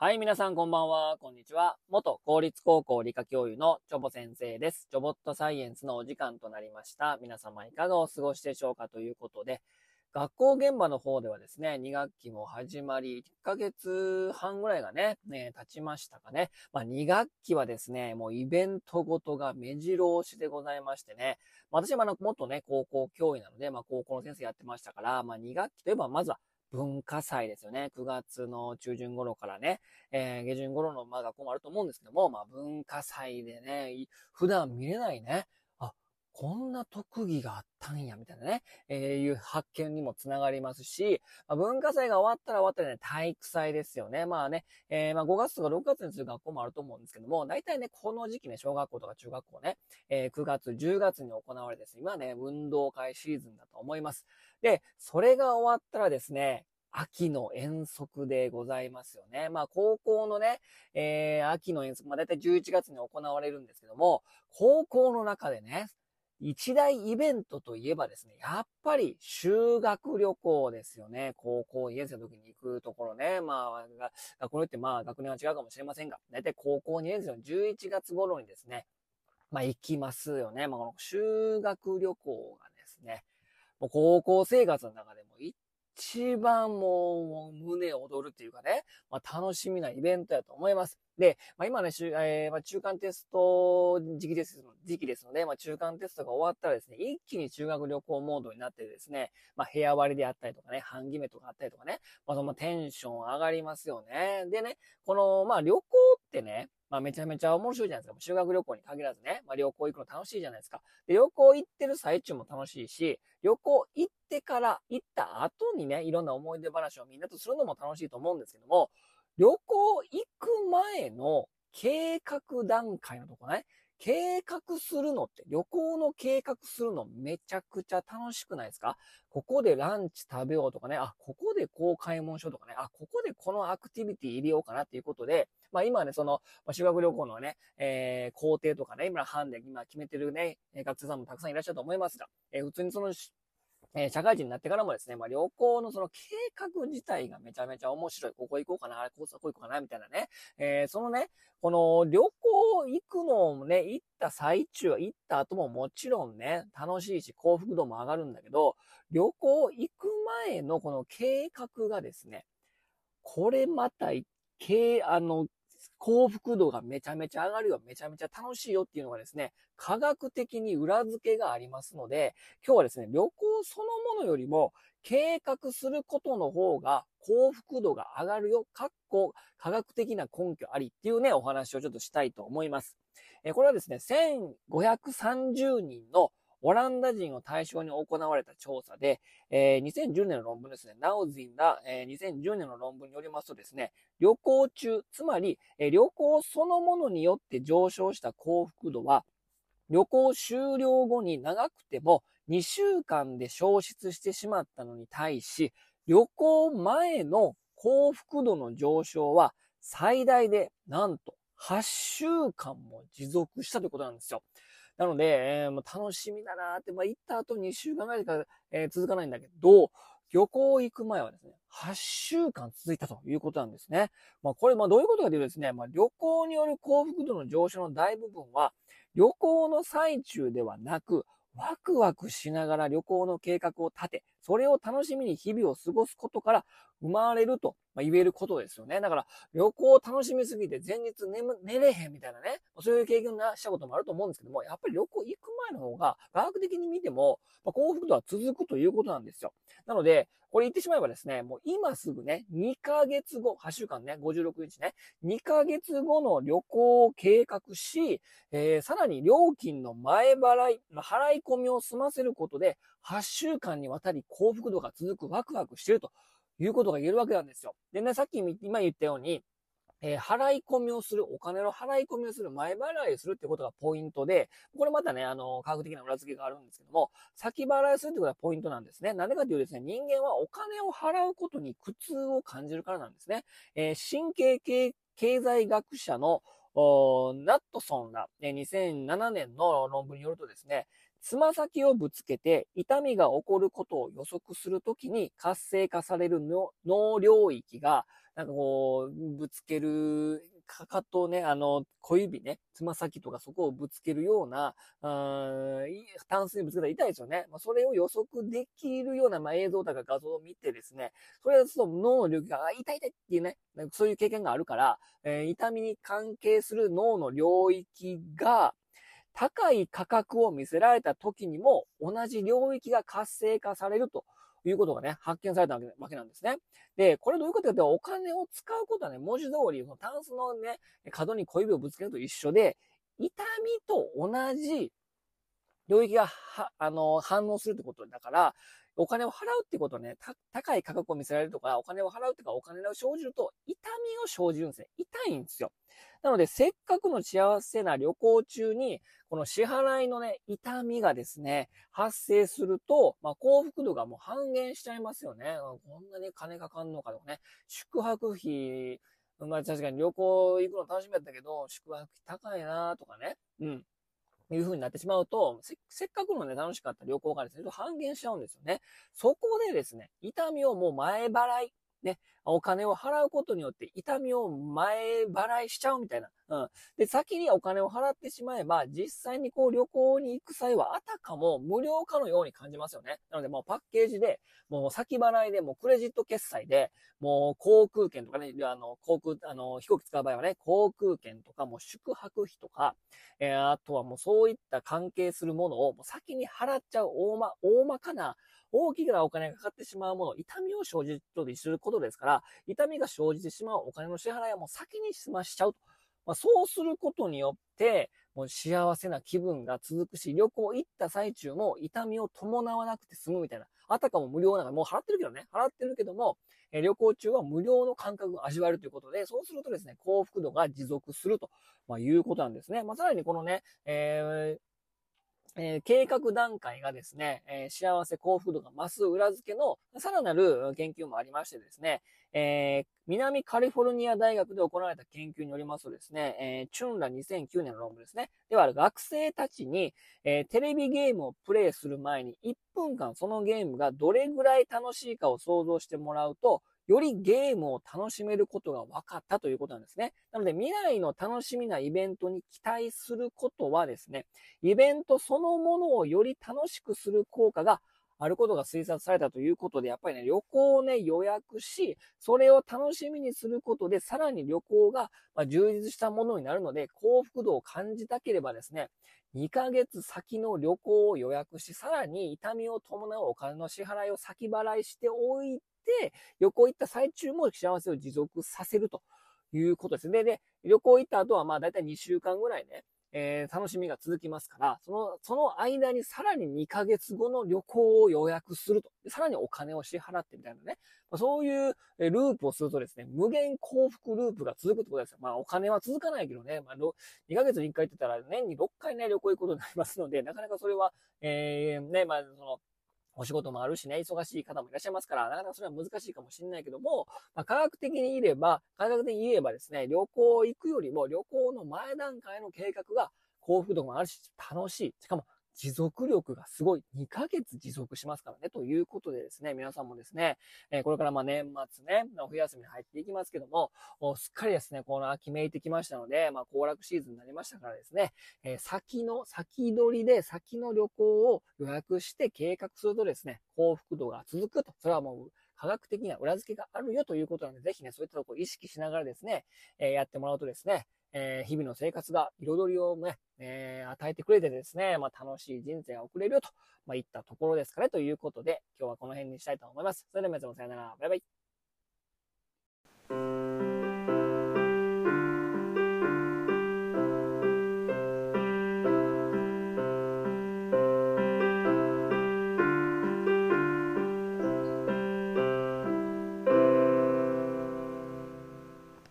はい、皆さんこんばんは、こんにちは。元公立高校理科教諭のチョボ先生です。チョボットサイエンスのお時間となりました。皆様いかがお過ごしでしょうかということで、学校現場の方ではですね、2学期も始まり、1ヶ月半ぐらいがね、ね、経ちましたかね。まあ、2学期はですね、もうイベントごとが目白押しでございましてね、私はあもっとね、高校教諭なので、まあ、高校の先生やってましたから、まあ、2学期といえばまずは文化祭ですよね。9月の中旬頃からね、えー、下旬頃のまあ学校もあると思うんですけども、まあ文化祭でね、普段見れないね、こんな特技があったんや、みたいなね、えー、いう発見にもつながりますし、まあ、文化祭が終わったら終わったらね、体育祭ですよね。まあね、えー、まあ5月とか6月にする学校もあると思うんですけども、大体ね、この時期ね、小学校とか中学校ね、えー、9月、10月に行われですね、今ね、運動会シーズンだと思います。で、それが終わったらですね、秋の遠足でございますよね。まあ、高校のね、えー、秋の遠足、まあ、だいたい11月に行われるんですけども、高校の中でね、一大イベントといえばですね、やっぱり修学旅行ですよね。高校2年生の時に行くところね。まあ、学校によってまあ学年は違うかもしれませんが、だいたい高校2年生の11月頃にですね、まあ行きますよね。まあこの修学旅行がですね、もう高校生活の中で一番もう胸躍るっていうかね、まあ楽しみなイベントやと思います。で、まあ、今ね、えー、まあ、中間テスト時期です、時期ですので、まあ、中間テストが終わったらですね、一気に修学旅行モードになってですね、まあ、部屋割りであったりとかね、半決めとかあったりとかね、まあ、そのテンション上がりますよね。でね、この、まあ、旅行ってね、まあ、めちゃめちゃ面白いじゃないですか。修学旅行に限らずね。まあ、旅行行くの楽しいじゃないですか。で、旅行行ってる最中も楽しいし、旅行行ってから、行った後にね、いろんな思い出話をみんなとするのも楽しいと思うんですけども、旅行行く前の計画段階のとこね、計画するのって、旅行の計画するのめちゃくちゃ楽しくないですか？ここでランチ食べようとかね、あ、ここでこう買い物しようとかね、あ、ここでこのアクティビティ入れようかなっていうことで、まあ今ね、その、まあ、修学旅行のね、えー、工程とかね、今班で今決めてるね、学生さんもたくさんいらっしゃると思いますが、えー、普通にそのえ社会人になってからもですね、まあ、旅行のその計画自体がめちゃめちゃ面白い。ここ行こうかな、あれ、ここ行こうかな、みたいなね。えー、そのね、この旅行行くのもね、行った最中、行った後ももちろんね、楽しいし幸福度も上がるんだけど、旅行行く前のこの計画がですね、これまた、けあの、幸福度がめちゃめちゃ上がるよ、めちゃめちゃ楽しいよっていうのがですね、科学的に裏付けがありますので、今日はですね、旅行そのものよりも計画することの方が幸福度が上がるよ、かっこ科学的な根拠ありっていうね、お話をちょっとしたいと思います。えこれはですね、1530人のオランダ人を対象に行われた調査で、えー、2010年の論文ですね、ナウジンら、えー、2010年の論文によりますとですね、旅行中、つまり、えー、旅行そのものによって上昇した幸福度は、旅行終了後に長くても2週間で消失してしまったのに対し、旅行前の幸福度の上昇は最大でなんと8週間も持続したということなんですよ。なので、えー、楽しみだなって、まあ、行った後2週間ぐらいしか、えー、続かないんだけど、旅行行く前はですね、8週間続いたということなんですね。まあ、これ、まあ、どういうことかというとですね、まあ、旅行による幸福度の上昇の大部分は、旅行の最中ではなく、ワクワクしながら旅行の計画を立て、それを楽しみに日々を過ごすことから生まれると言えることですよね。だから、旅行を楽しみすぎて前日寝れへんみたいなね、そういう経験をしたこともあると思うんですけども、やっぱり旅行行く前の方が、科学的に見ても、ま幸福度は続くということなんですよ。なので、これ言ってしまえばですね、もう今すぐね、2ヶ月後、8週間ね、56日ね、2ヶ月後の旅行を計画し、えー、さらに料金の前払い、払い込みを済ませることで、8週間にわたり幸福度が続くワクワクしてるということが言えるわけなんですよ。でね、さっき今言ったように、えー、払い込みをする、お金の払い込みをする、前払いをするってことがポイントで、これまたね、あの、科学的な裏付けがあるんですけども、先払いするってことがポイントなんですね。なんでかというとですね、人間はお金を払うことに苦痛を感じるからなんですね。えー、神経系経済学者のナットソンら、2007年の論文によるとですね、つま先をぶつけて痛みが起こることを予測するときに活性化される脳領域が、なんかこう、ぶつける、かかとね、あの、小指ね、つま先とかそこをぶつけるような、あタンスにぶつけたら痛いですよね。まあ、それを予測できるような、まあ、映像とか画像を見てですね、それはその脳の領域が、あ、痛い痛いっていうね、そういう経験があるから、えー、痛みに関係する脳の領域が、高い価格を見せられた時にも同じ領域が活性化されるということがね、発見されたわけなんですね。で、これどういうことかというと、お金を使うことはね、文字通り、のタンスのね、角に小指をぶつけると一緒で、痛みと同じ領域が、あの、反応するってことだから、お金を払うってことはね、高い価格を見せられるとか、お金を払うっていうか、お金を生じると、痛みを生じるんですね。痛いんですよ。なので、せっかくの幸せな旅行中に、この支払いのね、痛みがですね、発生すると、まあ、幸福度がもう半減しちゃいますよね。こんなに金かかんのかとかね。宿泊費、まあ確かに旅行行くの楽しみやったけど、宿泊費高いなとかね。うん。いう風になってしまうと、せせっかくのね、楽しかった旅行がですね、半減しちゃうんですよね。そこでですね、痛みをもう前払いね、お金を払うことによって痛みを前払いしちゃうみたいな。うん。で、先にお金を払ってしまえば、実際にこう旅行に行く際はあたかも無料かのように感じますよね。なのでもうパッケージで、もう先払いで、もうクレジット決済で、もう航空券とかね、あの、航空、あの、飛行機使う場合はね、航空券とか、もう宿泊費とか、えー、あとはもうそういった関係するものをもう先に払っちゃう大ま、大まかな大きなお金がかかってしまうもの、痛みを生じるとすることですから、痛みが生じてしまうお金の支払いはもう先に済ましちゃうと。まあ、そうすることによって、もう幸せな気分が続くし、旅行行った最中も痛みを伴わなくて済むみたいな。あたかも無料なのもう払ってるけどね、払ってるけども、え旅行中は無料の感覚を味わえるということで、そうするとですね、幸福度が持続すると、まあ、いうことなんですね。まあ、さらにこのね、えーえー、計画段階がですね、えー、幸せ幸福度が増す裏付けのさらなる研究もありましてですね、えー、南カリフォルニア大学で行われた研究によりますとですね、えチュンラ2009年の論文ですね。では、学生たちに、えテレビゲームをプレイする前に1分間そのゲームがどれぐらい楽しいかを想像してもらうと、よりゲームを楽しめることが分かったということなんですね。なので未来の楽しみなイベントに期待することはですね、イベントそのものをより楽しくする効果があることが推察されたということで、やっぱりね、旅行をね、予約し、それを楽しみにすることで、さらに旅行が充実したものになるので、幸福度を感じたければですね、2ヶ月先の旅行を予約し、さらに痛みを伴うお金の支払いを先払いしておいて、旅行行った最中も幸せを持続させるということですね。で、旅行行った後はまあ大体2週間ぐらいね、えー、楽しみが続きますから、その、その間にさらに2ヶ月後の旅行を予約すると。さらにお金を支払ってみたいなね。ま、そういうループをするとですね、無限幸福ループが続くってことですよ。まあお金は続かないけどね、まあ、2ヶ月に1回って言ったら年に6回ね、旅行行くことになりますので、なかなかそれは、えー、ね、まあその、お仕事もあるしね、忙しい方もいらっしゃいますから、なかなかそれは難しいかもしれないけども、まあ、科学的に言えば、科学的に言えばですね、旅行行くよりも旅行の前段階の計画が幸福度もあるし、楽しい。しかも、持続力がすごい。2ヶ月持続しますからね。ということでですね、皆さんもですね、え、これからまあ年末ね、お冬休みに入っていきますけども、すっかりですね、この秋めいてきましたので、まあ行楽シーズンになりましたからですね、え、先の、先取りで先の旅行を予約して計画するとですね、幸福度が続くと。それはもう、科学的な裏付けがあるよということなので、ぜひね、そういったところを意識しながらですね、えー、やってもらうとですね、えー、日々の生活が彩りをね、えー、与えてくれてですね、まあ、楽しい人生が送れるよと、まあ、いったところですかね、ということで、今日はこの辺にしたいと思います。それでは皆さんさよなら。バイバイ。